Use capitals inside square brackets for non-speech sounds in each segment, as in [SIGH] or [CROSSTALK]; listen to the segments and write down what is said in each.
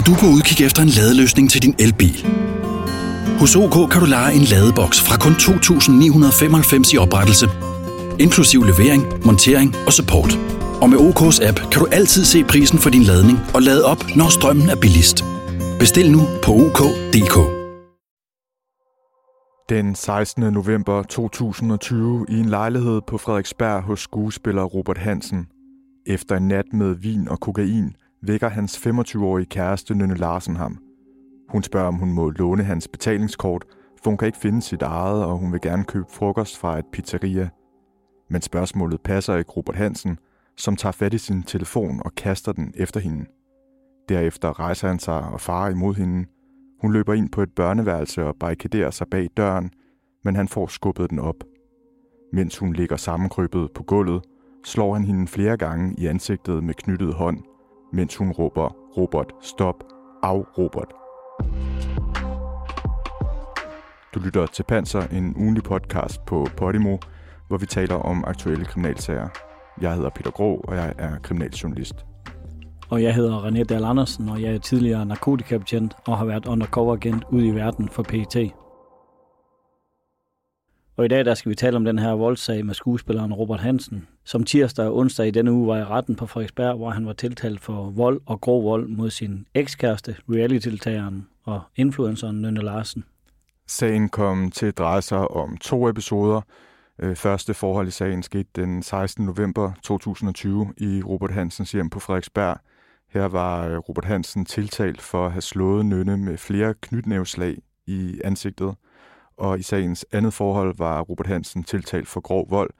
at du er på udkig efter en ladeløsning til din elbil. Hos OK kan du lege en ladeboks fra kun 2.995 i oprettelse, inklusiv levering, montering og support. Og med OK's app kan du altid se prisen for din ladning og lade op, når strømmen er billigst. Bestil nu på OK.dk. Den 16. november 2020 i en lejlighed på Frederiksberg hos skuespiller Robert Hansen. Efter en nat med vin og kokain vækker hans 25-årige kæreste Nynne Larsen ham. Hun spørger, om hun må låne hans betalingskort, for hun kan ikke finde sit eget, og hun vil gerne købe frokost fra et pizzeria. Men spørgsmålet passer ikke Robert Hansen, som tager fat i sin telefon og kaster den efter hende. Derefter rejser han sig og farer imod hende. Hun løber ind på et børneværelse og barrikaderer sig bag døren, men han får skubbet den op. Mens hun ligger sammenkrybet på gulvet, slår han hende flere gange i ansigtet med knyttet hånd, mens hun råber, Robot, stop, af Robot. Du lytter til Panser, en ugenlig podcast på Podimo, hvor vi taler om aktuelle kriminalsager. Jeg hedder Peter Grå, og jeg er kriminaljournalist. Og jeg hedder René Dahl Andersen, og jeg er tidligere narkotikabetjent og har været undercover agent ude i verden for PET. Og i dag der skal vi tale om den her voldssag med skuespilleren Robert Hansen, som tirsdag og onsdag i denne uge var i retten på Frederiksberg, hvor han var tiltalt for vold og grov vold mod sin ekskæreste, reality-deltageren og influenceren Nynne Larsen. Sagen kom til at dreje sig om to episoder. Øh, første forhold i sagen skete den 16. november 2020 i Robert Hansens hjem på Frederiksberg. Her var øh, Robert Hansen tiltalt for at have slået Nynne med flere knytnævslag i ansigtet – og i sagens andet forhold var Robert Hansen tiltalt for grov vold.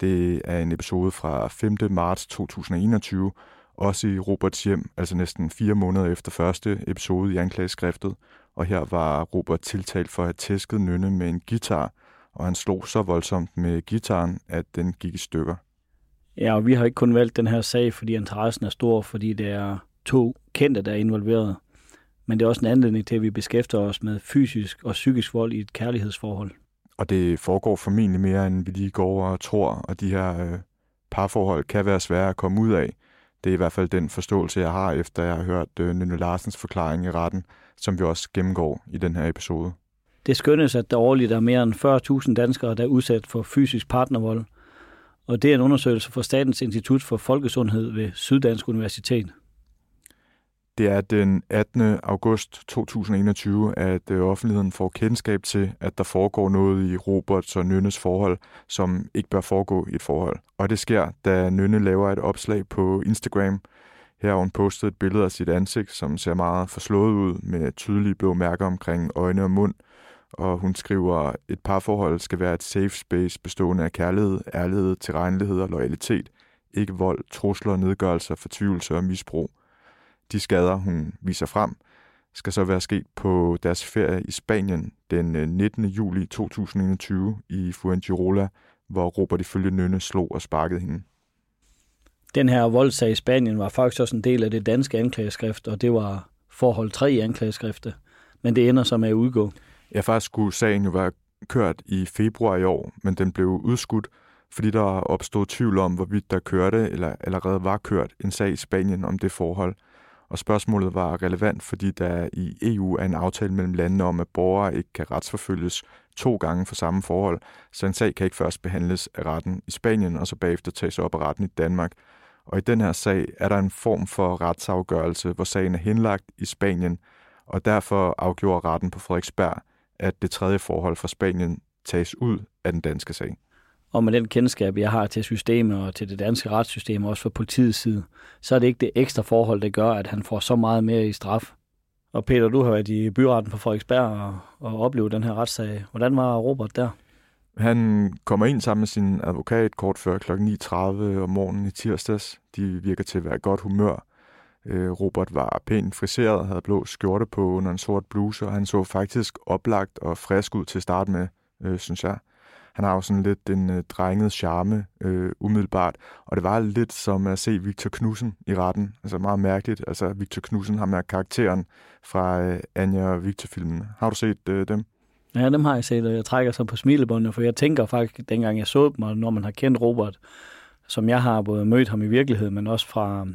Det er en episode fra 5. marts 2021, også i Roberts hjem, altså næsten fire måneder efter første episode i anklageskriftet. Og her var Robert tiltalt for at have tæsket Nynne med en guitar, og han slog så voldsomt med gitaren, at den gik i stykker. Ja, og vi har ikke kun valgt den her sag, fordi interessen er stor, fordi det er to kendte, der er involveret men det er også en anledning til, at vi beskæftiger os med fysisk og psykisk vold i et kærlighedsforhold. Og det foregår formentlig mere, end vi lige går og tror, og de her øh, parforhold kan være svære at komme ud af. Det er i hvert fald den forståelse, jeg har, efter jeg har hørt øh, Nynne Larsens forklaring i retten, som vi også gennemgår i den her episode. Det skønnes, at der årligt er mere end 40.000 danskere, der er udsat for fysisk partnervold, og det er en undersøgelse fra Statens Institut for Folkesundhed ved Syddansk Universitet. Det er den 18. august 2021, at øh, offentligheden får kendskab til, at der foregår noget i Roberts og Nynnes forhold, som ikke bør foregå i et forhold. Og det sker, da Nynne laver et opslag på Instagram. Her har hun postet et billede af sit ansigt, som ser meget forslået ud, med tydelige blå mærker omkring øjne og mund. Og hun skriver, et parforhold skal være et safe space bestående af kærlighed, ærlighed, tilregnelighed og loyalitet. Ikke vold, trusler, nedgørelse, fortvivlelse og misbrug – de skader, hun viser frem, skal så være sket på deres ferie i Spanien den 19. Øh, juli 2021 i Fuengirola, hvor Robert ifølge Nynne slog og sparkede hende. Den her voldssag i Spanien var faktisk også en del af det danske anklageskrift, og det var forhold 3 i anklageskriftet. Men det ender så med at udgå. Ja, faktisk skulle sagen jo være kørt i februar i år, men den blev udskudt, fordi der opstod tvivl om, hvorvidt der kørte eller allerede var kørt en sag i Spanien om det forhold – og spørgsmålet var relevant, fordi der i EU er en aftale mellem landene om, at borgere ikke kan retsforfølges to gange for samme forhold, så en sag kan ikke først behandles af retten i Spanien, og så bagefter tages op af retten i Danmark. Og i den her sag er der en form for retsafgørelse, hvor sagen er henlagt i Spanien, og derfor afgjorde retten på Frederiksberg, at det tredje forhold fra Spanien tages ud af den danske sag og med den kendskab, jeg har til systemet og til det danske retssystem, også fra politiets side, så er det ikke det ekstra forhold, der gør, at han får så meget mere i straf. Og Peter, du har været i byretten på Frederiksberg og, og oplevet den her retssag. Hvordan var Robert der? Han kommer ind sammen med sin advokat kort før kl. 9.30 om morgenen i tirsdags. De virker til at være i godt humør. Øh, Robert var pænt friseret, havde blå skjorte på under en sort bluse, og han så faktisk oplagt og frisk ud til at starte med, øh, synes jeg. Han har jo sådan lidt en øh, drenget charme øh, umiddelbart, og det var lidt som at se Victor Knudsen i retten. Altså meget mærkeligt. Altså Victor Knudsen har med karakteren fra øh, Anja og Victor-filmen. Har du set øh, dem? Ja, dem har jeg set, og jeg trækker så på smilebåndet, for jeg tænker faktisk, dengang jeg så dem, og når man har kendt Robert, som jeg har både mødt ham i virkeligheden, men også fra,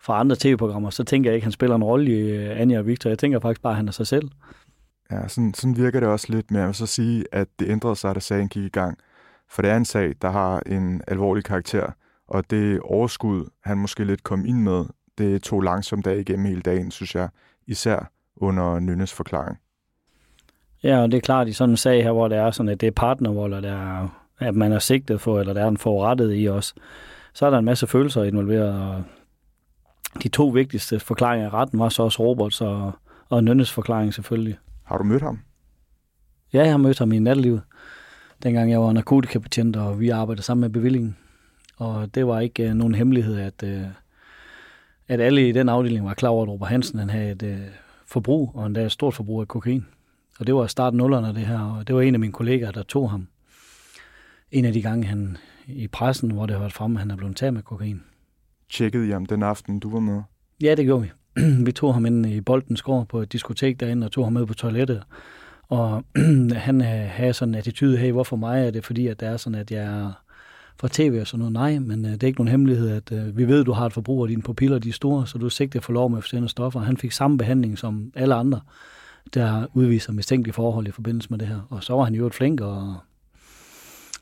fra andre tv-programmer, så tænker jeg ikke, at han spiller en rolle i øh, Anja og Victor. Jeg tænker faktisk bare, at han er sig selv. Ja, sådan, sådan virker det også lidt, men jeg vil så sige, at det ændrede sig, da sagen gik i gang. For det er en sag, der har en alvorlig karakter, og det overskud, han måske lidt kom ind med, det tog langsomt dag igennem hele dagen, synes jeg, især under Nynnes forklaring. Ja, og det er klart i sådan en sag her, hvor det er sådan, at det er partnervold, og der er, at man er sigtet for, eller der er en forrettet i os, så er der en masse følelser involveret, og de to vigtigste forklaringer i retten var så også Roberts og, og Nynnes forklaring selvfølgelig. Har du mødt ham? Ja, jeg har mødt ham i nattelivet, dengang jeg var narkotikapatient, og vi arbejdede sammen med bevillingen. Og det var ikke uh, nogen hemmelighed, at, uh, at alle i den afdeling var klar over, at Robert Hansen han havde et uh, forbrug, og endda et stort forbrug af kokain. Og det var starten nullerne det her, og det var en af mine kollegaer, der tog ham. En af de gange, han i pressen, hvor det hørte frem, at han er blevet taget med kokain. Tjekkede I ham den aften, du var med? Ja, det gjorde vi. [CLEARS THROAT] vi tog ham ind i Boldens Gård på et diskotek derinde, og tog ham med på toilettet. Og [CLEARS THROAT] han øh, havde sådan en attitude, hey, hvorfor mig? Er det fordi, at det er sådan, at jeg er fra tv og sådan noget? Nej, men øh, det er ikke nogen hemmelighed, at øh, vi ved, at du har et forbrug, og dine pupiller de er store, så du er sigtet for lov med forsendte stoffer. Han fik samme behandling som alle andre, der udviser mistænkelige forhold i forbindelse med det her. Og så var han jo et flink og,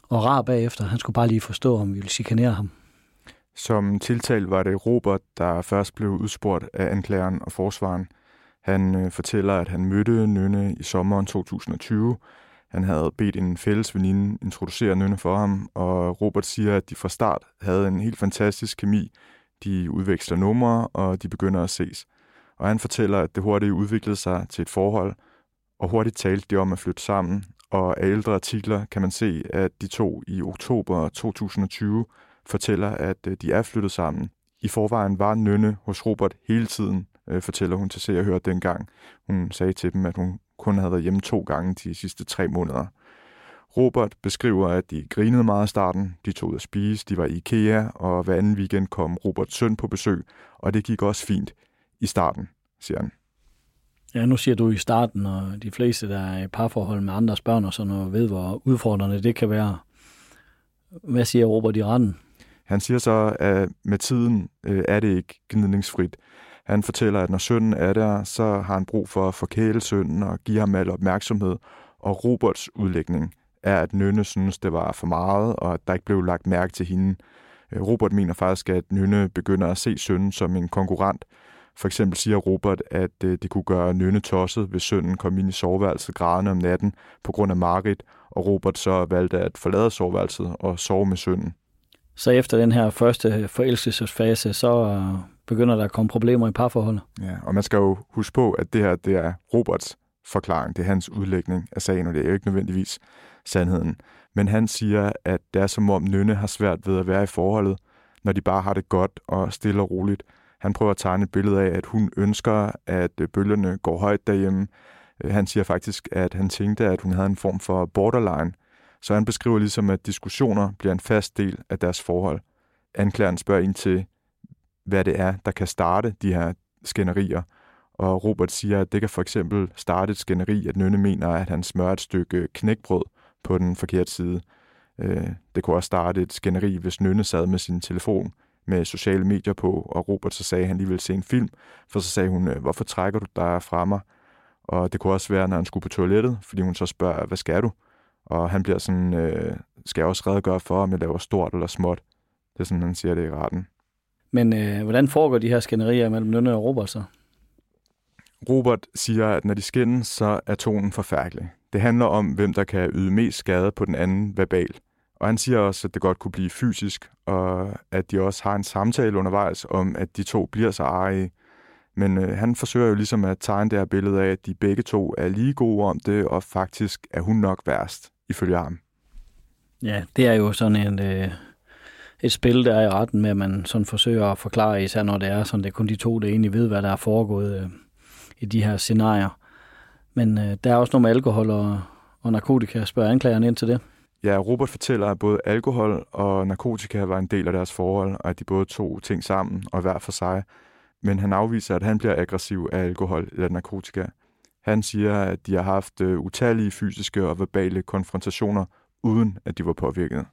og rar bagefter. Han skulle bare lige forstå, om vi ville chikanere ham. Som tiltalt var det Robert, der først blev udspurgt af anklageren og forsvaren. Han øh, fortæller, at han mødte Nynne i sommeren 2020. Han havde bedt en fælles veninde introducere Nynne for ham, og Robert siger, at de fra start havde en helt fantastisk kemi. De udveksler numre, og de begynder at ses. Og han fortæller, at det hurtigt udviklede sig til et forhold, og hurtigt talte de om at flytte sammen. Og af ældre artikler kan man se, at de to i oktober 2020 fortæller, at øh, de er flyttet sammen. I forvejen var Nynne hos Robert hele tiden, øh, fortæller hun til Se og høre dengang. Hun sagde til dem, at hun kun havde været hjemme to gange de sidste tre måneder. Robert beskriver, at de grinede meget i starten. De tog ud at spise, de var i IKEA, og hver anden weekend kom Roberts søn på besøg, og det gik også fint i starten, siger han. Ja, nu siger du i starten, og de fleste, der er i parforhold med andres børn og sådan noget, ved, hvor udfordrende det kan være. Hvad siger Robert i retten? Han siger så, at med tiden øh, er det ikke gnidningsfrit. Han fortæller, at når sønnen er der, så har han brug for at forkæle sønnen og give ham al opmærksomhed. Og Roberts udlægning er, at Nynne synes, det var for meget, og at der ikke blev lagt mærke til hende. Øh, Robert mener faktisk, at Nynne begynder at se sønnen som en konkurrent. For eksempel siger Robert, at øh, det kunne gøre Nynne tosset, hvis sønnen kom ind i soveværelset grædende om natten på grund af Marit, og Robert så valgte at forlade soveværelset og sove med sønnen. Så efter den her første forelskelsesfase, så øh, begynder der at komme problemer i parforholdet. Ja, og man skal jo huske på, at det her det er Roberts forklaring, det er hans udlægning af sagen, og det er jo ikke nødvendigvis sandheden. Men han siger, at det er som om Nynne har svært ved at være i forholdet, når de bare har det godt og stille og roligt. Han prøver at tegne et billede af, at hun ønsker, at øh, bølgerne går højt derhjemme. Øh, han siger faktisk, at han tænkte, at hun havde en form for borderline, så han beskriver ligesom, at diskussioner bliver en fast del af deres forhold. Anklageren spørger ind til, hvad det er, der kan starte de her skænderier. Og Robert siger, at det kan for eksempel starte et skænderi, at Nynne mener, at han smører et stykke knækbrød på den forkerte side. Øh, det kunne også starte et skænderi, hvis Nynne sad med sin telefon med sociale medier på, og Robert så sagde, at han lige ville se en film, for så sagde hun, øh, hvorfor trækker du dig fra mig? Og det kunne også være, når han skulle på toilettet, fordi hun så spørger, hvad skal du? Og han bliver sådan, øh, skal jeg også redegøre for, om jeg laver stort eller småt. Det er sådan, han siger det i retten. Men øh, hvordan foregår de her skænderier mellem Nynne og Robert så? Robert siger, at når de skændes, så er tonen forfærdelig. Det handler om, hvem der kan yde mest skade på den anden verbal. Og han siger også, at det godt kunne blive fysisk, og at de også har en samtale undervejs om, at de to bliver så arige. Men øh, han forsøger jo ligesom at tegne det her billede af, at de begge to er lige gode om det, og faktisk er hun nok værst, ifølge ham. Ja, det er jo sådan en, øh, et spil, der er i retten med, at man sådan forsøger at forklare, især når det er sådan, det er kun de to, der egentlig ved, hvad der er foregået øh, i de her scenarier. Men øh, der er også noget med alkohol og, og narkotika. Spørger anklageren ind til det? Ja, Robert fortæller, at både alkohol og narkotika var en del af deres forhold, og at de både tog ting sammen og hver for sig. Men han afviser, at han bliver aggressiv af alkohol eller narkotika. Han siger, at de har haft øh, utallige fysiske og verbale konfrontationer, uden at de var påvirket.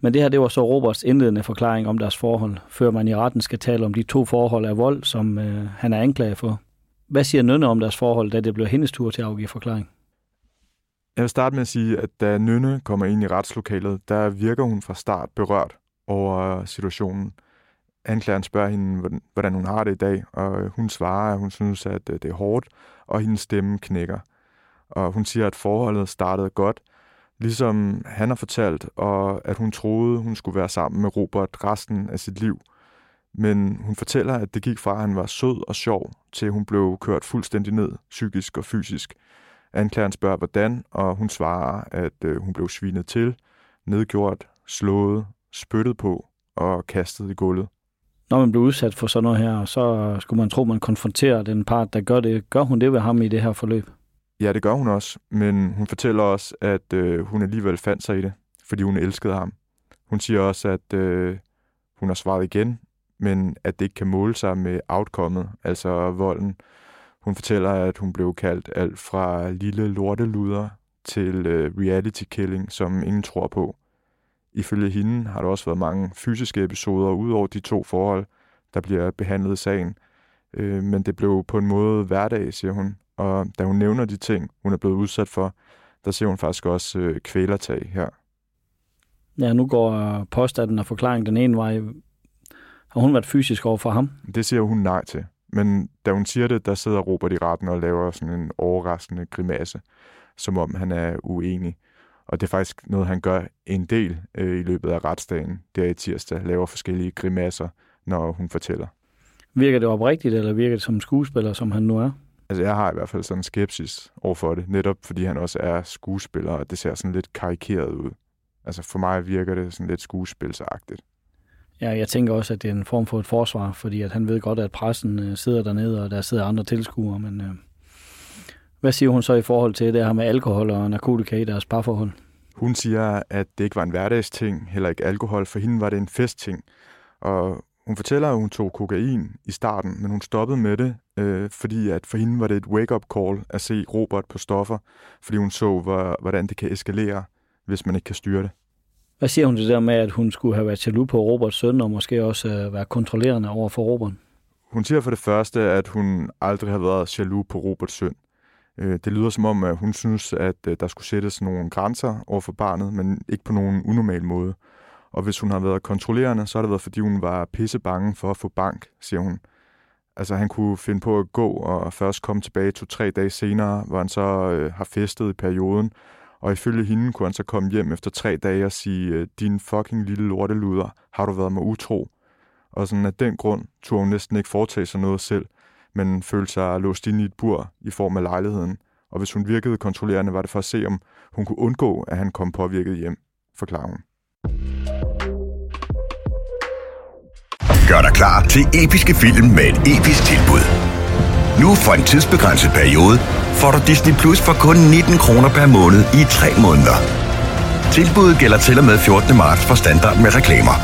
Men det her, det var så Roberts indledende forklaring om deres forhold, før man i retten skal tale om de to forhold af vold, som øh, han er anklaget for. Hvad siger Nynne om deres forhold, da det blev hendes tur til at afgive forklaring? Jeg vil starte med at sige, at da Nynne kommer ind i retslokalet, der virker hun fra start berørt over situationen. Anklageren spørger hende, hvordan hun har det i dag, og hun svarer, at hun synes, at det er hårdt, og hendes stemme knækker. Og hun siger, at forholdet startede godt, ligesom han har fortalt, og at hun troede, hun skulle være sammen med Robert resten af sit liv. Men hun fortæller, at det gik fra, at han var sød og sjov, til hun blev kørt fuldstændig ned, psykisk og fysisk. Anklageren spørger, hvordan, og hun svarer, at øh, hun blev svinet til, nedgjort, slået, spyttet på og kastet i gulvet. Når man bliver udsat for sådan noget her, så skulle man tro, man konfronterer den part, der gør det. Gør hun det ved ham i det her forløb? Ja, det gør hun også, men hun fortæller også, at øh, hun alligevel fandt sig i det, fordi hun elskede ham. Hun siger også, at øh, hun har svaret igen, men at det ikke kan måle sig med outcomet, altså volden. Hun fortæller, at hun blev kaldt alt fra lille lorteluder til øh, reality killing, som ingen tror på. Ifølge hende har der også været mange fysiske episoder ud over de to forhold, der bliver behandlet i sagen. Øh, men det blev på en måde hverdag, siger hun. Og da hun nævner de ting, hun er blevet udsat for, der ser hun faktisk også øh, kvælertag her. Ja, nu går påstanden og forklaringen den ene vej. Har hun været fysisk over for ham? Det siger hun nej til. Men da hun siger det, der sidder Robert i retten og laver sådan en overraskende grimasse, som om han er uenig. Og det er faktisk noget, han gør en del øh, i løbet af retsdagen, der i tirsdag, laver forskellige grimasser, når hun fortæller. Virker det oprigtigt, eller virker det som skuespiller, som han nu er? Altså, jeg har i hvert fald sådan en skepsis overfor det, netop fordi han også er skuespiller, og det ser sådan lidt karikeret ud. Altså, for mig virker det sådan lidt skuespilsagtigt. Ja, jeg tænker også, at det er en form for et forsvar, fordi at han ved godt, at pressen øh, sidder dernede, og der sidder andre tilskuere, men øh, hvad siger hun så i forhold til det her med alkohol og narkotika i deres parforhold? Hun siger, at det ikke var en hverdagsting, heller ikke alkohol. For hende var det en festting. Og hun fortæller, at hun tog kokain i starten, men hun stoppede med det, øh, fordi at for hende var det et wake-up call at se Robert på stoffer, fordi hun så, hvordan det kan eskalere, hvis man ikke kan styre det. Hvad siger hun til det der med, at hun skulle have været jaloux på Roberts søn, og måske også øh, være kontrollerende over for Robert? Hun siger for det første, at hun aldrig har været jaloux på Roberts søn. Øh, det lyder som om, at hun synes, at øh, der skulle sættes nogle grænser over for barnet, men ikke på nogen unormal måde. Og hvis hun har været kontrollerende, så har det været, fordi hun var pisse bange for at få bank, siger hun. Altså han kunne finde på at gå og først komme tilbage to-tre dage senere, hvor han så øh, har festet i perioden. Og ifølge hende kunne han så komme hjem efter tre dage og sige, øh, din fucking lille lorteluder, har du været med utro? Og sådan af den grund turde hun næsten ikke foretage sig noget selv, men følte sig låst ind i et bur i form af lejligheden. Og hvis hun virkede kontrollerende, var det for at se, om hun kunne undgå, at han kom påvirket hjem, forklarer hun. Gør dig klar til episke film med et episk tilbud. Nu for en tidsbegrænset periode får du Disney Plus for kun 19 kroner per måned i 3 måneder. Tilbuddet gælder til og med 14. marts for standard med reklamer.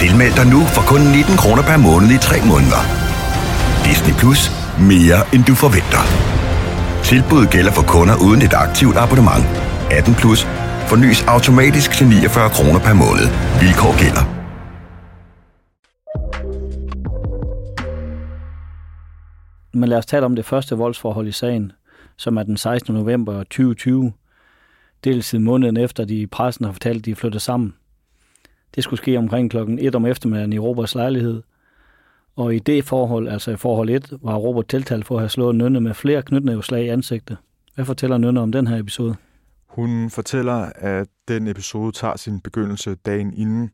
Tilmeld dig nu for kun 19 kroner per måned i 3 måneder. Disney Plus. Mere end du forventer. Tilbuddet gælder for kunder uden et aktivt abonnement. 18 plus. Fornyes automatisk til 49 kroner per måned. Vilkår gælder. Men lad os tale om det første voldsforhold i sagen, som er den 16. november 2020. Dels siden måneden efter, de i pressen har fortalt, at de er flyttet sammen. Det skulle ske omkring klokken 1 om eftermiddagen i Roberts lejlighed. Og i det forhold, altså i forhold 1, var Robert tiltalt for at have slået Nynne med flere knytnæveslag i ansigtet. Hvad fortæller Nynne om den her episode? Hun fortæller, at den episode tager sin begyndelse dagen inden.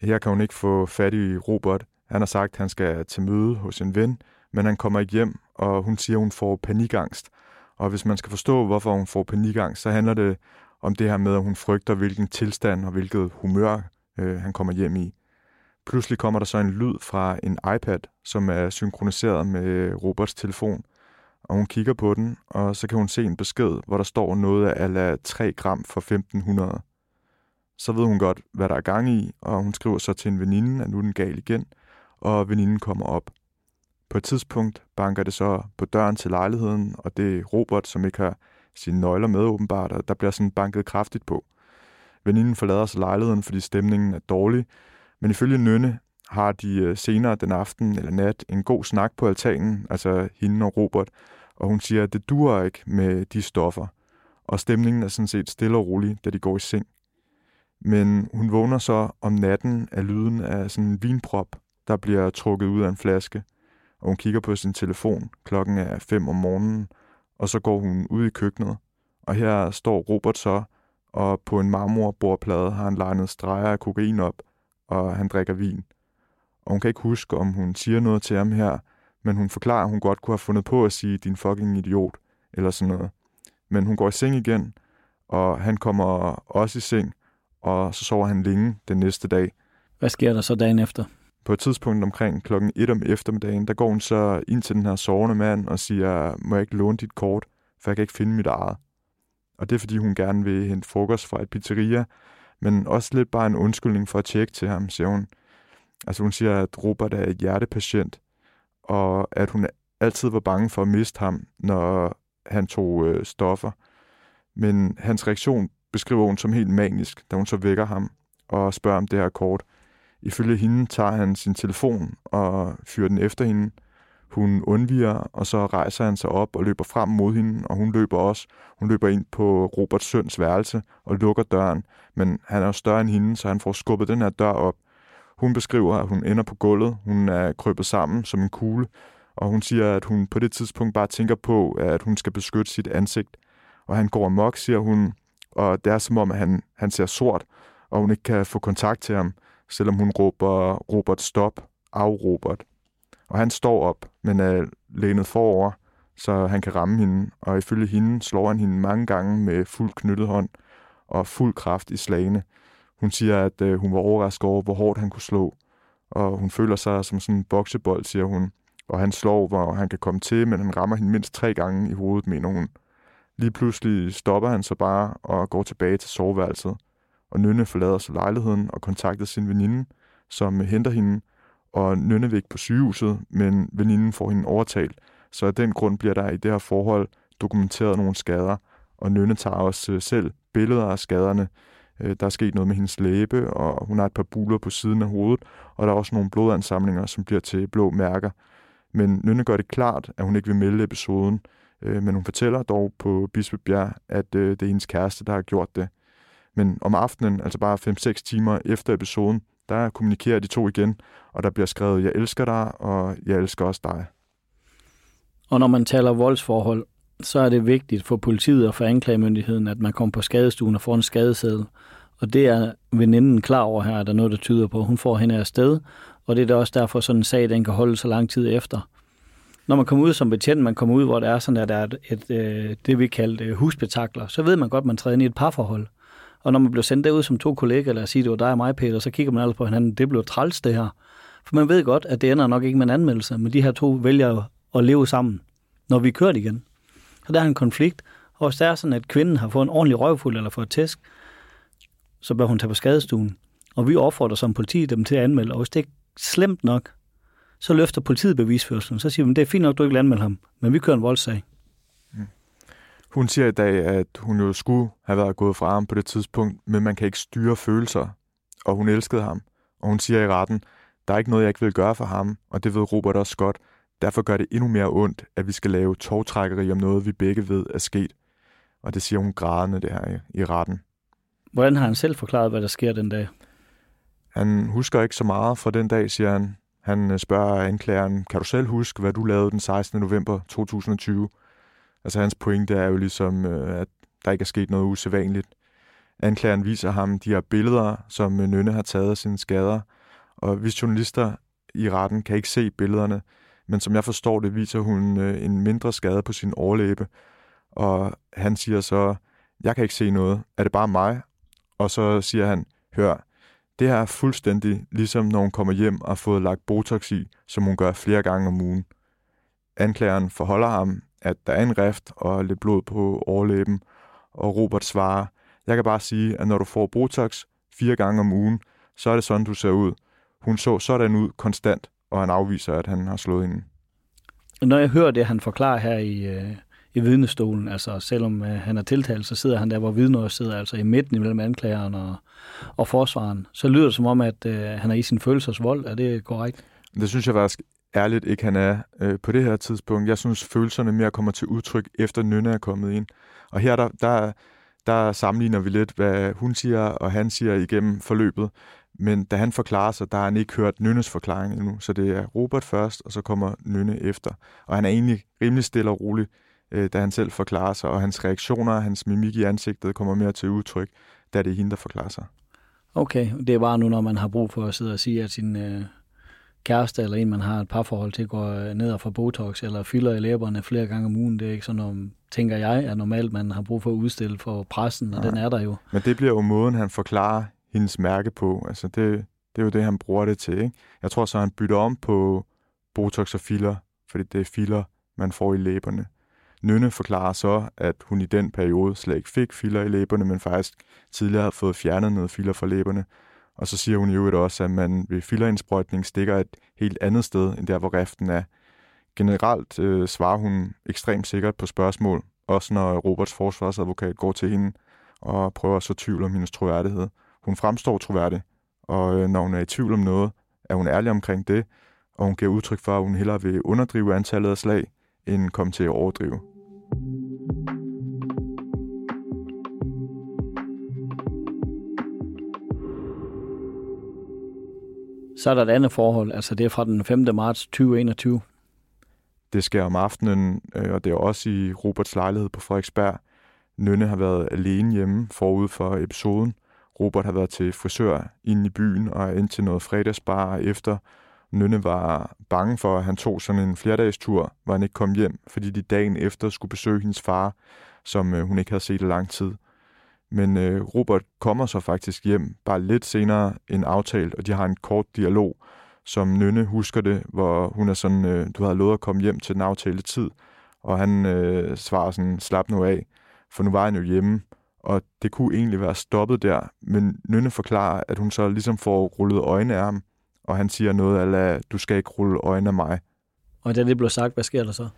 Her kan hun ikke få fat i Robert. Han har sagt, at han skal til møde hos en ven, men han kommer ikke hjem, og hun siger, at hun får panikangst. Og hvis man skal forstå, hvorfor hun får panikangst, så handler det om det her med, at hun frygter, hvilken tilstand og hvilket humør øh, han kommer hjem i. Pludselig kommer der så en lyd fra en iPad, som er synkroniseret med Roberts telefon, og hun kigger på den, og så kan hun se en besked, hvor der står noget af ala 3 gram for 1500. Så ved hun godt, hvad der er gang i, og hun skriver så til en veninde, at nu er den gal igen, og veninden kommer op. På et tidspunkt banker det så på døren til lejligheden, og det er Robert, som ikke har sine nøgler med åbenbart, og der bliver sådan banket kraftigt på. Veninden forlader så lejligheden, fordi stemningen er dårlig, men ifølge Nynne har de øh, senere den aften eller nat en god snak på altanen, altså hende og Robert, og hun siger, at det duer ikke med de stoffer, og stemningen er sådan set stille og rolig, da de går i seng. Men hun vågner så om natten af lyden af sådan en vinprop, der bliver trukket ud af en flaske, og hun kigger på sin telefon. Klokken er 5 om morgenen, og så går hun ud i køkkenet, og her står Robert så, og på en marmorbordplade har han legnet streger af kokain op, og han drikker vin. Og hun kan ikke huske, om hun siger noget til ham her, men hun forklarer, at hun godt kunne have fundet på at sige, din fucking idiot, eller sådan noget. Men hun går i seng igen, og han kommer også i seng, og så sover han længe den næste dag. Hvad sker der så dagen efter? På et tidspunkt omkring klokken 1 om eftermiddagen, der går hun så ind til den her sovende mand og siger, må jeg ikke låne dit kort, for jeg kan ikke finde mit eget. Og det er fordi, hun gerne vil hente frokost fra et pizzeria, men også lidt bare en undskyldning for at tjekke til ham, siger hun. Altså hun siger, at Robert er et hjertepatient, og at hun altid var bange for at miste ham, når han tog øh, stoffer. Men hans reaktion beskriver hun som helt manisk, da hun så vækker ham og spørger om det her kort. Ifølge hende tager han sin telefon og fyrer den efter hende. Hun undviger, og så rejser han sig op og løber frem mod hende, og hun løber også. Hun løber ind på Roberts søns værelse og lukker døren, men han er jo større end hende, så han får skubbet den her dør op. Hun beskriver, at hun ender på gulvet. Hun er krøbet sammen som en kugle, og hun siger, at hun på det tidspunkt bare tænker på, at hun skal beskytte sit ansigt. Og han går amok, siger hun, og det er som om, at han, han ser sort, og hun ikke kan få kontakt til ham, selvom hun råber Robert stop, af Robert. Og han står op, men er lænet forover, så han kan ramme hende, og ifølge hende slår han hende mange gange med fuld knyttet hånd og fuld kraft i slagene. Hun siger, at øh, hun var overrasket over, hvor hårdt han kunne slå, og hun føler sig som sådan en boksebold, siger hun. Og han slår, hvor han kan komme til, men han rammer hende mindst tre gange i hovedet, mener hun. Lige pludselig stopper han så bare og går tilbage til soveværelset. Og Nynne forlader så lejligheden og kontakter sin veninde, som henter hende, og Nynnevæk på sygehuset, men veninden får hende overtalt. Så af den grund bliver der i det her forhold dokumenteret nogle skader, og Nynne tager også øh, selv billeder af skaderne. Øh, der er sket noget med hendes læbe, og hun har et par buler på siden af hovedet, og der er også nogle blodansamlinger, som bliver til blå mærker. Men Nynne gør det klart, at hun ikke vil melde episoden, øh, men hun fortæller dog på Bispebjerg, at det er hendes kæreste, der har gjort det. Men om aftenen, altså bare 5-6 timer efter episoden, der kommunikerer de to igen, og der bliver skrevet, jeg elsker dig, og jeg elsker også dig. Og når man taler voldsforhold, så er det vigtigt for politiet og for anklagemyndigheden, at man kommer på skadestuen og får en skadeseddel. Og det er veninden klar over her, at der er noget, der tyder på. Hun får hende af sted, og det er da også derfor, sådan en sag, den kan holde så lang tid efter. Når man kommer ud som betjent, man kommer ud, hvor der er sådan, at der er et, et, et det, vi kalder øh, husbetakler, så ved man godt, at man træder ind i et parforhold. Og når man bliver sendt derud som to kollegaer, lad os sige, det var dig og mig, Peter, så kigger man altså på hinanden, det blev træls det her. For man ved godt, at det ender nok ikke med en anmeldelse, men de her to vælger at leve sammen, når vi kører igen. Så der er en konflikt, og hvis det er sådan, at kvinden har fået en ordentlig røvfuld eller fået tæsk, så bør hun tage på skadestuen. Og vi opfordrer som politi dem til at anmelde, og hvis det er slemt nok, så løfter politiet bevisførselen. Så siger vi, det er fint nok, du ikke vil anmelde ham, men vi kører en voldssag. Hun siger i dag, at hun jo skulle have været gået fra ham på det tidspunkt, men man kan ikke styre følelser, og hun elskede ham. Og hun siger i retten, der er ikke noget, jeg ikke vil gøre for ham, og det ved Robert også godt. Derfor gør det endnu mere ondt, at vi skal lave togtrækkeri om noget, vi begge ved er sket. Og det siger hun grædende det her i, retten. Hvordan har han selv forklaret, hvad der sker den dag? Han husker ikke så meget fra den dag, siger han. Han øh, spørger anklageren, kan du selv huske, hvad du lavede den 16. november 2020? Altså hans pointe er jo ligesom, øh, at der ikke er sket noget usædvanligt. Anklageren viser ham de her billeder, som øh, Nynne har taget af sine skader, og hvis journalister i retten kan ikke se billederne, men som jeg forstår det, viser hun øh, en mindre skade på sin overlæbe, og han siger så, jeg kan ikke se noget, er det bare mig? Og så siger han, hør, det her er fuldstændig ligesom når hun kommer hjem og har fået lagt Botox i, som hun gør flere gange om ugen. Anklageren forholder ham, at der er en rift og lidt blod på overlæben, og Robert svarer, jeg kan bare sige, at når du får Botox fire gange om ugen, så er det sådan, du ser ud. Hun så sådan ud konstant, og han afviser, at han har slået hende. Når jeg hører det, han forklarer her i, øh, i vidnestolen. Altså selvom øh, han er tiltalt, så sidder han der, hvor vidner sidder, altså i midten imellem anklageren og, og forsvaren. Så lyder det som om, at øh, han er i sin følelsesvold. Er det korrekt? Det synes jeg faktisk ærligt ikke, han er øh, på det her tidspunkt. Jeg synes, følelserne mere kommer til udtryk, efter Nynne er kommet ind. Og her der, der, der sammenligner vi lidt, hvad hun siger, og han siger igennem forløbet. Men da han forklarer sig, der har han ikke hørt Nynnes forklaring endnu. Så det er Robert først, og så kommer Nynne efter. Og han er egentlig rimelig stille og rolig, øh, da han selv forklarer sig. Og hans reaktioner, hans mimik i ansigtet kommer mere til udtryk, da det er hende, der forklarer sig. Okay, det er bare nu, når man har brug for at sidde og sige, at sin øh, kæreste eller en, man har et parforhold til, går øh, ned og får Botox eller fylder i læberne flere gange om ugen. Det er ikke sådan noget, tænker jeg, er normalt, man har brug for at udstille for pressen, og Nej. den er der jo. Men det bliver jo måden, han forklarer hendes mærke på. Altså det, det er jo det, han bruger det til. Ikke? Jeg tror så, han bytter om på Botox og filler, fordi det er filler, man får i læberne. Nynne forklarer så, at hun i den periode slet ikke fik filler i læberne, men faktisk tidligere havde fået fjernet noget filler fra læberne. Og så siger hun jo også, at man ved fillerindsprøjtning stikker et helt andet sted, end der, hvor riften er. Generelt øh, svarer hun ekstremt sikkert på spørgsmål, også når Roberts forsvarsadvokat går til hende og prøver at så tvivl om hendes troværdighed. Hun fremstår troværdig, og øh, når hun er i tvivl om noget, er hun ærlig omkring det, og hun giver udtryk for, at hun hellere vil underdrive antallet af slag, end komme til at overdrive. Så er der et andet forhold, altså det er fra den 5. marts 2021. Det sker om aftenen, øh, og det er også i Roberts lejlighed på Frederiksberg. Nynne har været alene hjemme forud for episoden. Robert har været til frisør inde i byen og ind til noget fredagsbar efter. Nynne var bange for, at han tog sådan en flerdagstur, hvor han ikke kom hjem, fordi de dagen efter skulle besøge hendes far, som øh, hun ikke havde set i lang tid. Men øh, Robert kommer så faktisk hjem bare lidt senere end aftalt, og de har en kort dialog, som Nynne husker det, hvor hun er sådan, øh, du har lovet at komme hjem til den aftalte tid, og han øh, svarer sådan, slap nu af, for nu var han jo hjemme, og det kunne egentlig være stoppet der, men Nynne forklarer, at hun så ligesom får rullet øjne af ham, og han siger noget af, du skal ikke rulle øjne af mig. Og da det blev sagt, hvad sker der så?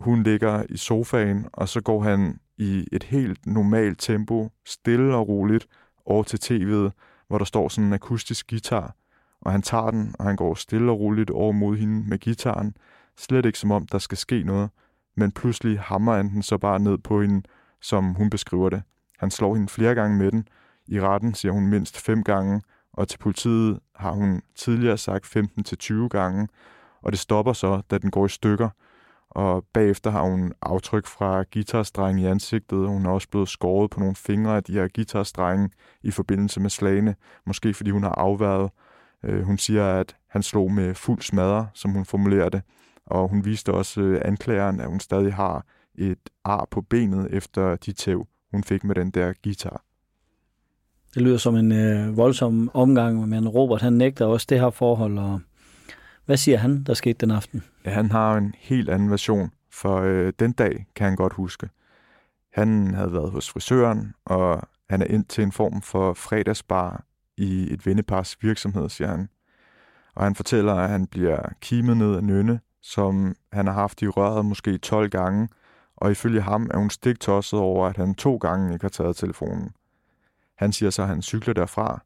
Hun ligger i sofaen, og så går han i et helt normalt tempo, stille og roligt, over til tv'et, hvor der står sådan en akustisk guitar, og han tager den, og han går stille og roligt over mod hende med gitaren, slet ikke som om der skal ske noget, men pludselig hammer han den så bare ned på hende, som hun beskriver det. Han slår hende flere gange med den. I retten siger hun mindst fem gange, og til politiet har hun tidligere sagt 15-20 gange, og det stopper så, da den går i stykker, og bagefter har hun aftryk fra guitarstrenge i ansigtet. Hun er også blevet skåret på nogle fingre af de her guitarstrenge i forbindelse med slagene, måske fordi hun har afværet. Øh, hun siger, at han slog med fuld smadre, som hun formulerer det, og hun viste også øh, anklageren, at hun stadig har et ar på benet efter de tæv, hun fik med den der guitar. Det lyder som en øh, voldsom omgang, men Robert han nægter også det her forhold, og hvad siger han, der skete den aften? Ja, han har en helt anden version, for øh, den dag kan han godt huske. Han havde været hos frisøren, og han er ind til en form for fredagsbar i et vennepars virksomhed, siger han. Og han fortæller, at han bliver kimet ned af Nynne, som han har haft i røret måske 12 gange, og ifølge ham er hun stiktosset over, at han to gange ikke har taget telefonen. Han siger så, at han cykler derfra,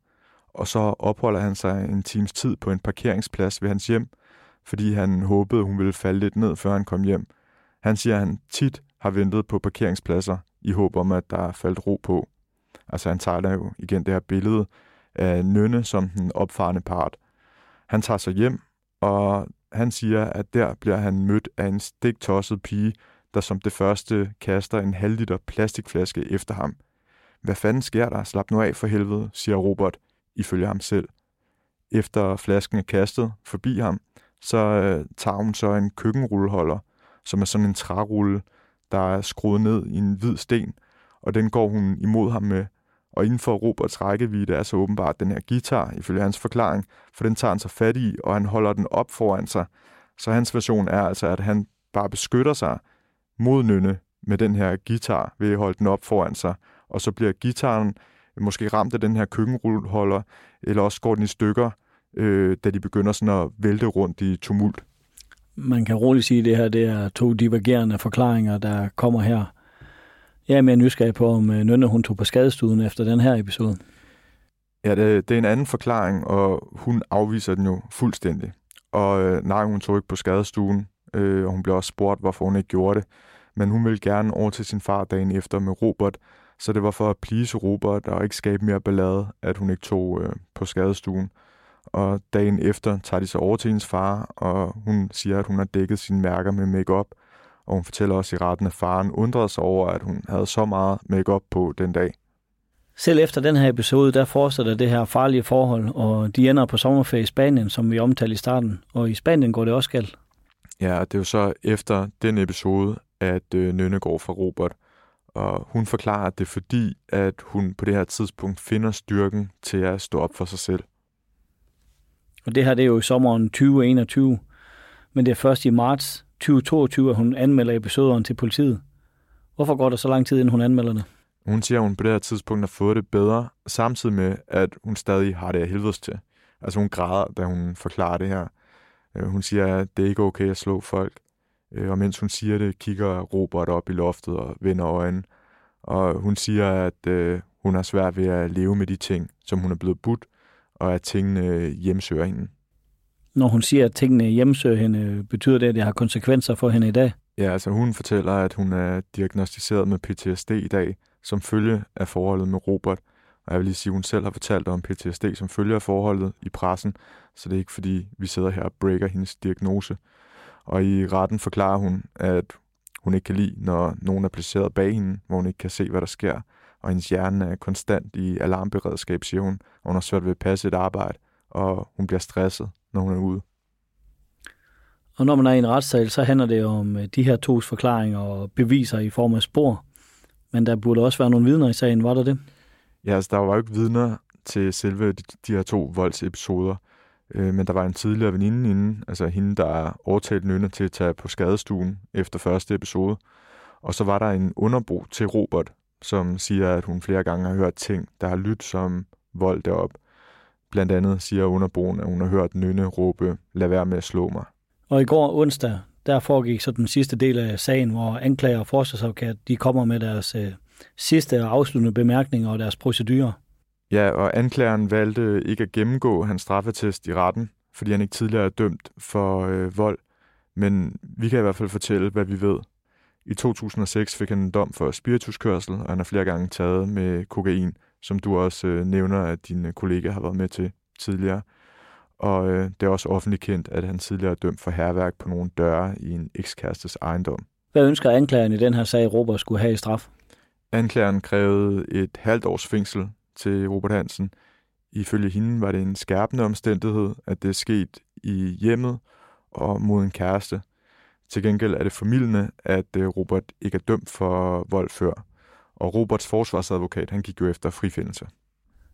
og så opholder han sig en times tid på en parkeringsplads ved hans hjem, fordi han håbede, hun ville falde lidt ned, før han kom hjem. Han siger, at han tit har ventet på parkeringspladser i håb om, at der er faldt ro på. Altså han tager jo igen det her billede af Nynne som den opfarende part. Han tager sig hjem, og han siger, at der bliver han mødt af en stiktosset pige, der som det første kaster en halv liter plastikflaske efter ham. Hvad fanden sker der? Slap nu af for helvede, siger Robert, ifølge ham selv. Efter flasken er kastet forbi ham, så øh, tager hun så en køkkenrulleholder, som er sådan en trærulle, der er skruet ned i en hvid sten, og den går hun imod ham med. Og inden for Roberts rækkevidde er så åbenbart den her guitar, ifølge hans forklaring, for den tager han så fat i, og han holder den op foran sig. Så hans version er altså, at han bare beskytter sig mod Nynne med den her guitar ved at holde den op foran sig, og så bliver gitaren måske ramt af den her køkkenrulleholder, eller også går den i stykker, øh, da de begynder sådan at vælte rundt i tumult. man kan roligt sige, at det her det er to divergerende forklaringer, der kommer her. Jeg er mere nysgerrig på, om øh, Nynne hun tog på skadestuen efter den her episode. Ja, det, det er en anden forklaring, og hun afviser den jo fuldstændig. Og øh, nej, hun tog ikke på skadestuen, øh, og hun blev også spurgt, hvorfor hun ikke gjorde det. Men hun ville gerne over til sin far dagen efter med Robert, så det var for at please Robert og ikke skabe mere ballade, at hun ikke tog øh, på skadestuen. Og dagen efter tager de sig over til hendes far, og hun siger, at hun har dækket sine mærker med makeup. Og hun fortæller også i retten, at faren undrede sig over, at hun havde så meget makeup på den dag. Selv efter den her episode, der fortsætter det her farlige forhold, og de ender på sommerferie i Spanien, som vi omtalte i starten. Og i Spanien går det også galt. Ja, det er jo så efter den episode, at øh, Nynne går fra Robert. Og hun forklarer, at det er fordi, at hun på det her tidspunkt finder styrken til at stå op for sig selv. Og det her det er jo i sommeren 2021, men det er først i marts 2022, at hun anmelder episoderne til politiet. Hvorfor går der så lang tid, inden hun anmelder det? Hun siger, at hun på det her tidspunkt har fået det bedre, samtidig med, at hun stadig har det af helvedes til. Altså hun græder, da hun forklarer det her. Øh, hun siger, at det er ikke okay at slå folk. Øh, og mens hun siger det, kigger Robert op i loftet og vender øjnene. Og hun siger, at øh, hun har svært ved at leve med de ting, som hun er blevet budt, og at tingene hjemsøger hende. Når hun siger, at tingene hjemsøger hende, betyder det, at det har konsekvenser for hende i dag? Ja, altså hun fortæller, at hun er diagnostiseret med PTSD i dag, som følge af forholdet med Robert. Og jeg vil lige sige, at hun selv har fortalt om PTSD som følge af forholdet i pressen, så det er ikke fordi, vi sidder her og breaker hendes diagnose. Og i retten forklarer hun, at hun ikke kan lide, når nogen er placeret bag hende, hvor hun ikke kan se, hvad der sker. Og hendes hjerne er konstant i alarmberedskab, siger hun, og hun har svært ved at passe et arbejde, og hun bliver stresset, når hun er ude. Og når man er i en retssal, så handler det om øh, de her tos forklaringer og beviser i form af spor. Men der burde også være nogle vidner i sagen, var der det? Ja, altså der var jo ikke vidner til selve de, de her to voldsepisoder. Øh, men der var en tidligere veninde inde, altså hende, der overtalte Nynne til at tage på skadestuen efter første episode. Og så var der en underbro til Robert, som siger, at hun flere gange har hørt ting, der har lyttet som vold derop. Blandt andet siger underboen, at hun har hørt Nynne råbe, lad være med at slå mig. Og i går onsdag, der foregik så den sidste del af sagen, hvor anklager og forsvarsadvokat, de kommer med deres øh, sidste og afsluttende bemærkninger og deres procedurer. Ja, og anklageren valgte ikke at gennemgå hans straffetest i retten, fordi han ikke tidligere er dømt for øh, vold. Men vi kan i hvert fald fortælle, hvad vi ved. I 2006 fik han en dom for spirituskørsel, og han har flere gange taget med kokain, som du også øh, nævner, at din kollega har været med til tidligere. Og øh, det er også offentligt kendt, at han tidligere er dømt for herværk på nogle døre i en ekskærestes ejendom. Hvad ønsker anklageren i den her sag, Robert skulle have i straf? Anklageren krævede et halvt års fængsel til Robert Hansen. Ifølge hende var det en skærpende omstændighed, at det er sket i hjemmet og mod en kæreste. Til gengæld er det formidlende, at øh, Robert ikke er dømt for vold før. Og Roberts forsvarsadvokat, han gik jo efter frifindelse.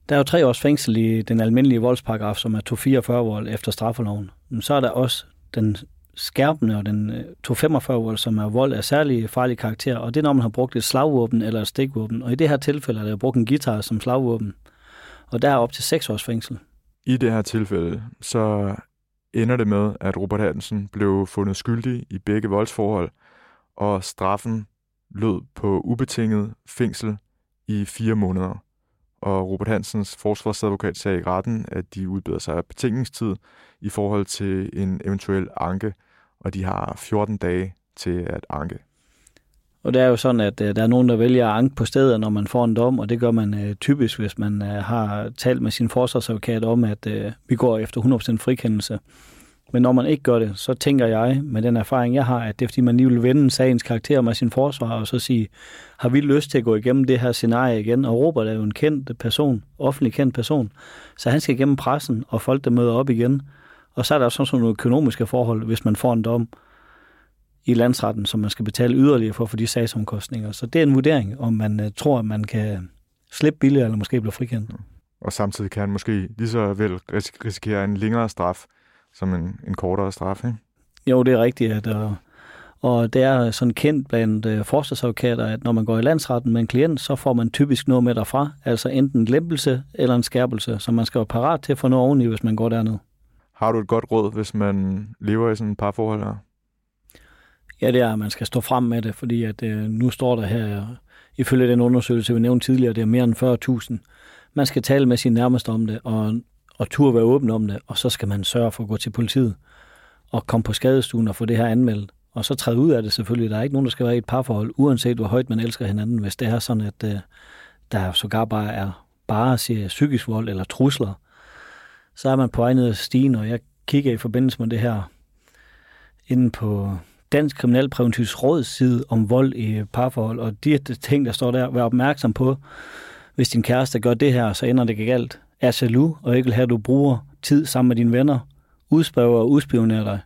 Der er jo tre års fængsel i den almindelige voldsparagraf, som er 244 vold efter straffeloven. Men så er der også den skærpende og den øh, 245 volt, som er vold af særlig farlig karakter, og det er, når man har brugt et slagvåben eller et stikvåben. Og i det her tilfælde er der brugt en guitar som slagvåben, og der er op til 6 års fængsel. I det her tilfælde, så ender det med, at Robert Hansen blev fundet skyldig i begge voldsforhold, og straffen lød på ubetinget fængsel i fire måneder. Og Robert Hansens forsvarsadvokat sagde i retten, at de udbyder sig af betingningstid i forhold til en eventuel anke, og de har 14 dage til at anke. Og det er jo sådan, at øh, der er nogen, der vælger at anke på stedet, når man får en dom, og det gør man øh, typisk, hvis man øh, har talt med sin forsvarsadvokat om, at vi går efter 100% frikendelse. Men når man ikke gør det, så tænker jeg, med den erfaring, jeg har, at det er, fordi man lige vil vende sagens karakter med sin forsvar, og så sige, har vi lyst til at gå igennem det her scenarie igen? Og Robert er jo en kendt person, offentlig kendt person, så han skal igennem pressen, og folk, der møder op igen. Og så er der også sådan nogle økonomiske forhold, hvis man får en dom i landsretten, som man skal betale yderligere for for de sagsomkostninger. Så det er en vurdering, om man øh, tror, at man kan slippe billigere, eller måske blive frikendt. Mm. Og samtidig kan han måske lige så vel risikere en længere straf, som en, en kortere straf, ikke? Jo, det er rigtigt, at, og, og det er sådan kendt blandt uh, forsvarsadvokater, at når man går i landsretten med en klient, så får man typisk noget med derfra, altså enten en lempelse eller en skærpelse, så man skal være parat til at få noget oveni, hvis man går derned. Har du et godt råd, hvis man lever i sådan et parforhold her? Ja, det er, at man skal stå frem med det, fordi at, øh, nu står der her, ifølge den undersøgelse, vi nævnte tidligere, det er mere end 40.000. Man skal tale med sin nærmeste om det, og, og turde være åben om det, og så skal man sørge for at gå til politiet og komme på skadestuen og få det her anmeldt. Og så træde ud af det selvfølgelig. Der er ikke nogen, der skal være i et parforhold, uanset hvor højt man elsker hinanden, hvis det er sådan, at øh, der sågar bare er bare siger psykisk vold eller trusler, så er man på vej ned ad stigen, og jeg kigger i forbindelse med det her inde på Dansk Kriminalpræventivs Råds side om vold i parforhold, og de ting, der står der, vær opmærksom på, hvis din kæreste gør det her, så ender det galt. Er jaloux, og ikke vil have, at du bruger tid sammen med dine venner, udspørger og udspionerer dig,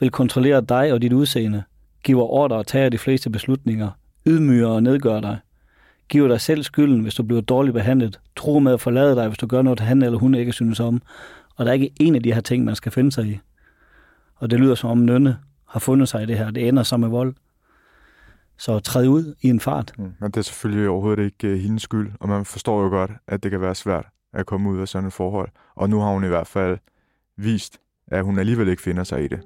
vil kontrollere dig og dit udseende, giver ordre og tager de fleste beslutninger, ydmyger og nedgør dig, giver dig selv skylden, hvis du bliver dårligt behandlet, tror med at forlade dig, hvis du gør noget, han eller hun ikke synes om. Og der er ikke en af de her ting, man skal finde sig i. Og det lyder som om Nønne har fundet sig i det her. Det ender som med vold. Så træd ud i en fart. Mm, men det er selvfølgelig overhovedet ikke øh, hendes skyld, og man forstår jo godt, at det kan være svært at komme ud af sådan et forhold. Og nu har hun i hvert fald vist, at hun alligevel ikke finder sig i det.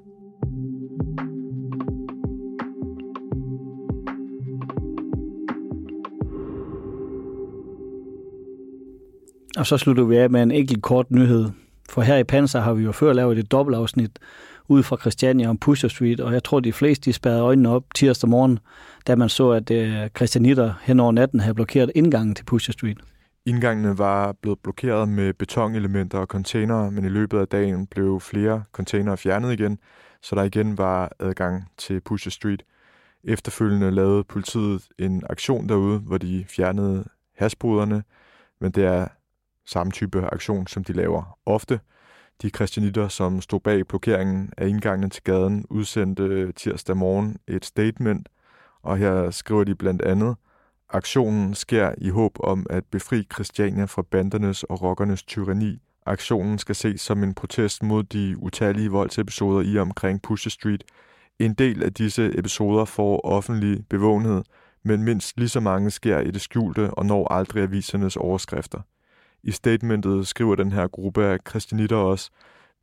Og så slutter vi af med en enkelt kort nyhed. For her i Panser har vi jo før lavet et dobbeltafsnit ud fra Christiania om Pusher Street, og jeg tror, de fleste de spærrede øjnene op tirsdag morgen, da man så, at øh, Christianitter hen over natten havde blokeret indgangen til Pusher Street. Indgangene var blevet blokeret med betonelementer og containere, men i løbet af dagen blev flere containere fjernet igen, så der igen var adgang til Pusher Street. Efterfølgende lavede politiet en aktion derude, hvor de fjernede hasbruderne, men det er samme type aktion, som de laver ofte. De kristianitter, som stod bag blokeringen af indgangen til gaden, udsendte tirsdag morgen et statement, og her skriver de blandt andet, Aktionen sker i håb om at befri Christiania fra bandernes og rockernes tyranni. Aktionen skal ses som en protest mod de utallige voldsepisoder i omkring Pusher Street. En del af disse episoder får offentlig bevågenhed, men mindst lige så mange sker i det skjulte og når aldrig avisernes overskrifter. I statementet skriver den her gruppe af kristianitter også,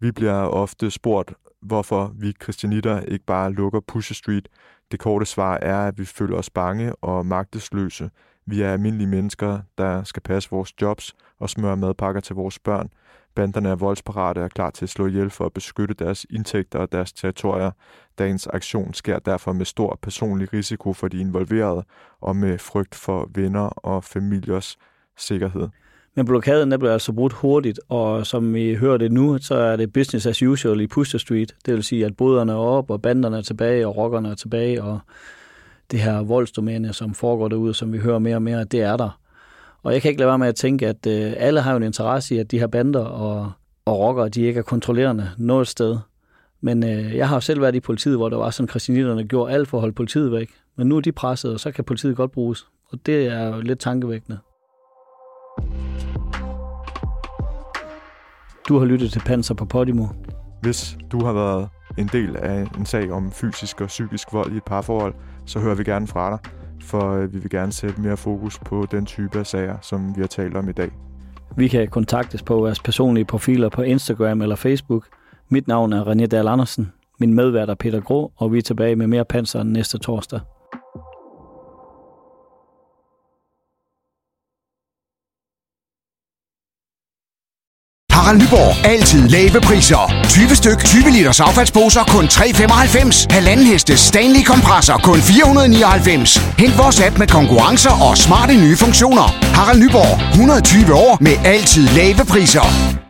vi bliver ofte spurgt, hvorfor vi kristianitter ikke bare lukker Pusher Street. Det korte svar er, at vi føler os bange og magtesløse. Vi er almindelige mennesker, der skal passe vores jobs og smøre madpakker til vores børn. Banderne er voldsparate og er klar til at slå ihjel for at beskytte deres indtægter og deres territorier. Dagens aktion sker derfor med stor personlig risiko for de involverede og med frygt for venner og familiers sikkerhed. Men blokaden der blev altså brudt hurtigt, og som I hører det nu, så er det business as usual i Puster Street. Det vil sige, at boderne er op, og banderne er tilbage, og rockerne er tilbage, og det her voldsdomæne, som foregår derude, som vi hører mere og mere, det er der. Og jeg kan ikke lade være med at tænke, at øh, alle har jo en interesse i, at de her bander og, og rockere, de ikke er kontrollerende noget sted. Men øh, jeg har jo selv været i politiet, hvor der var sådan, kristianitterne gjorde alt for at holde politiet væk. Men nu er de presset, og så kan politiet godt bruges. Og det er jo lidt tankevækkende. Du har lyttet til Panser på Podimo. Hvis du har været en del af en sag om fysisk og psykisk vold i et parforhold, så hører vi gerne fra dig, for øh, vi vil gerne sætte mere fokus på den type af sager, som vi har talt om i dag. Vi kan kontaktes på vores personlige profiler på Instagram eller Facebook. Mit navn er René Dahl Andersen. Min medvært er Peter Grå, og vi er tilbage med mere panser næste torsdag. Harald Nyborg. Altid lave priser. 20 styk, 20 liters affaldsposer kun 3,95. Halvanden heste Stanley kompresser kun 499. Hent vores app med konkurrencer og smarte nye funktioner. Harald Nyborg. 120 år med altid lave priser.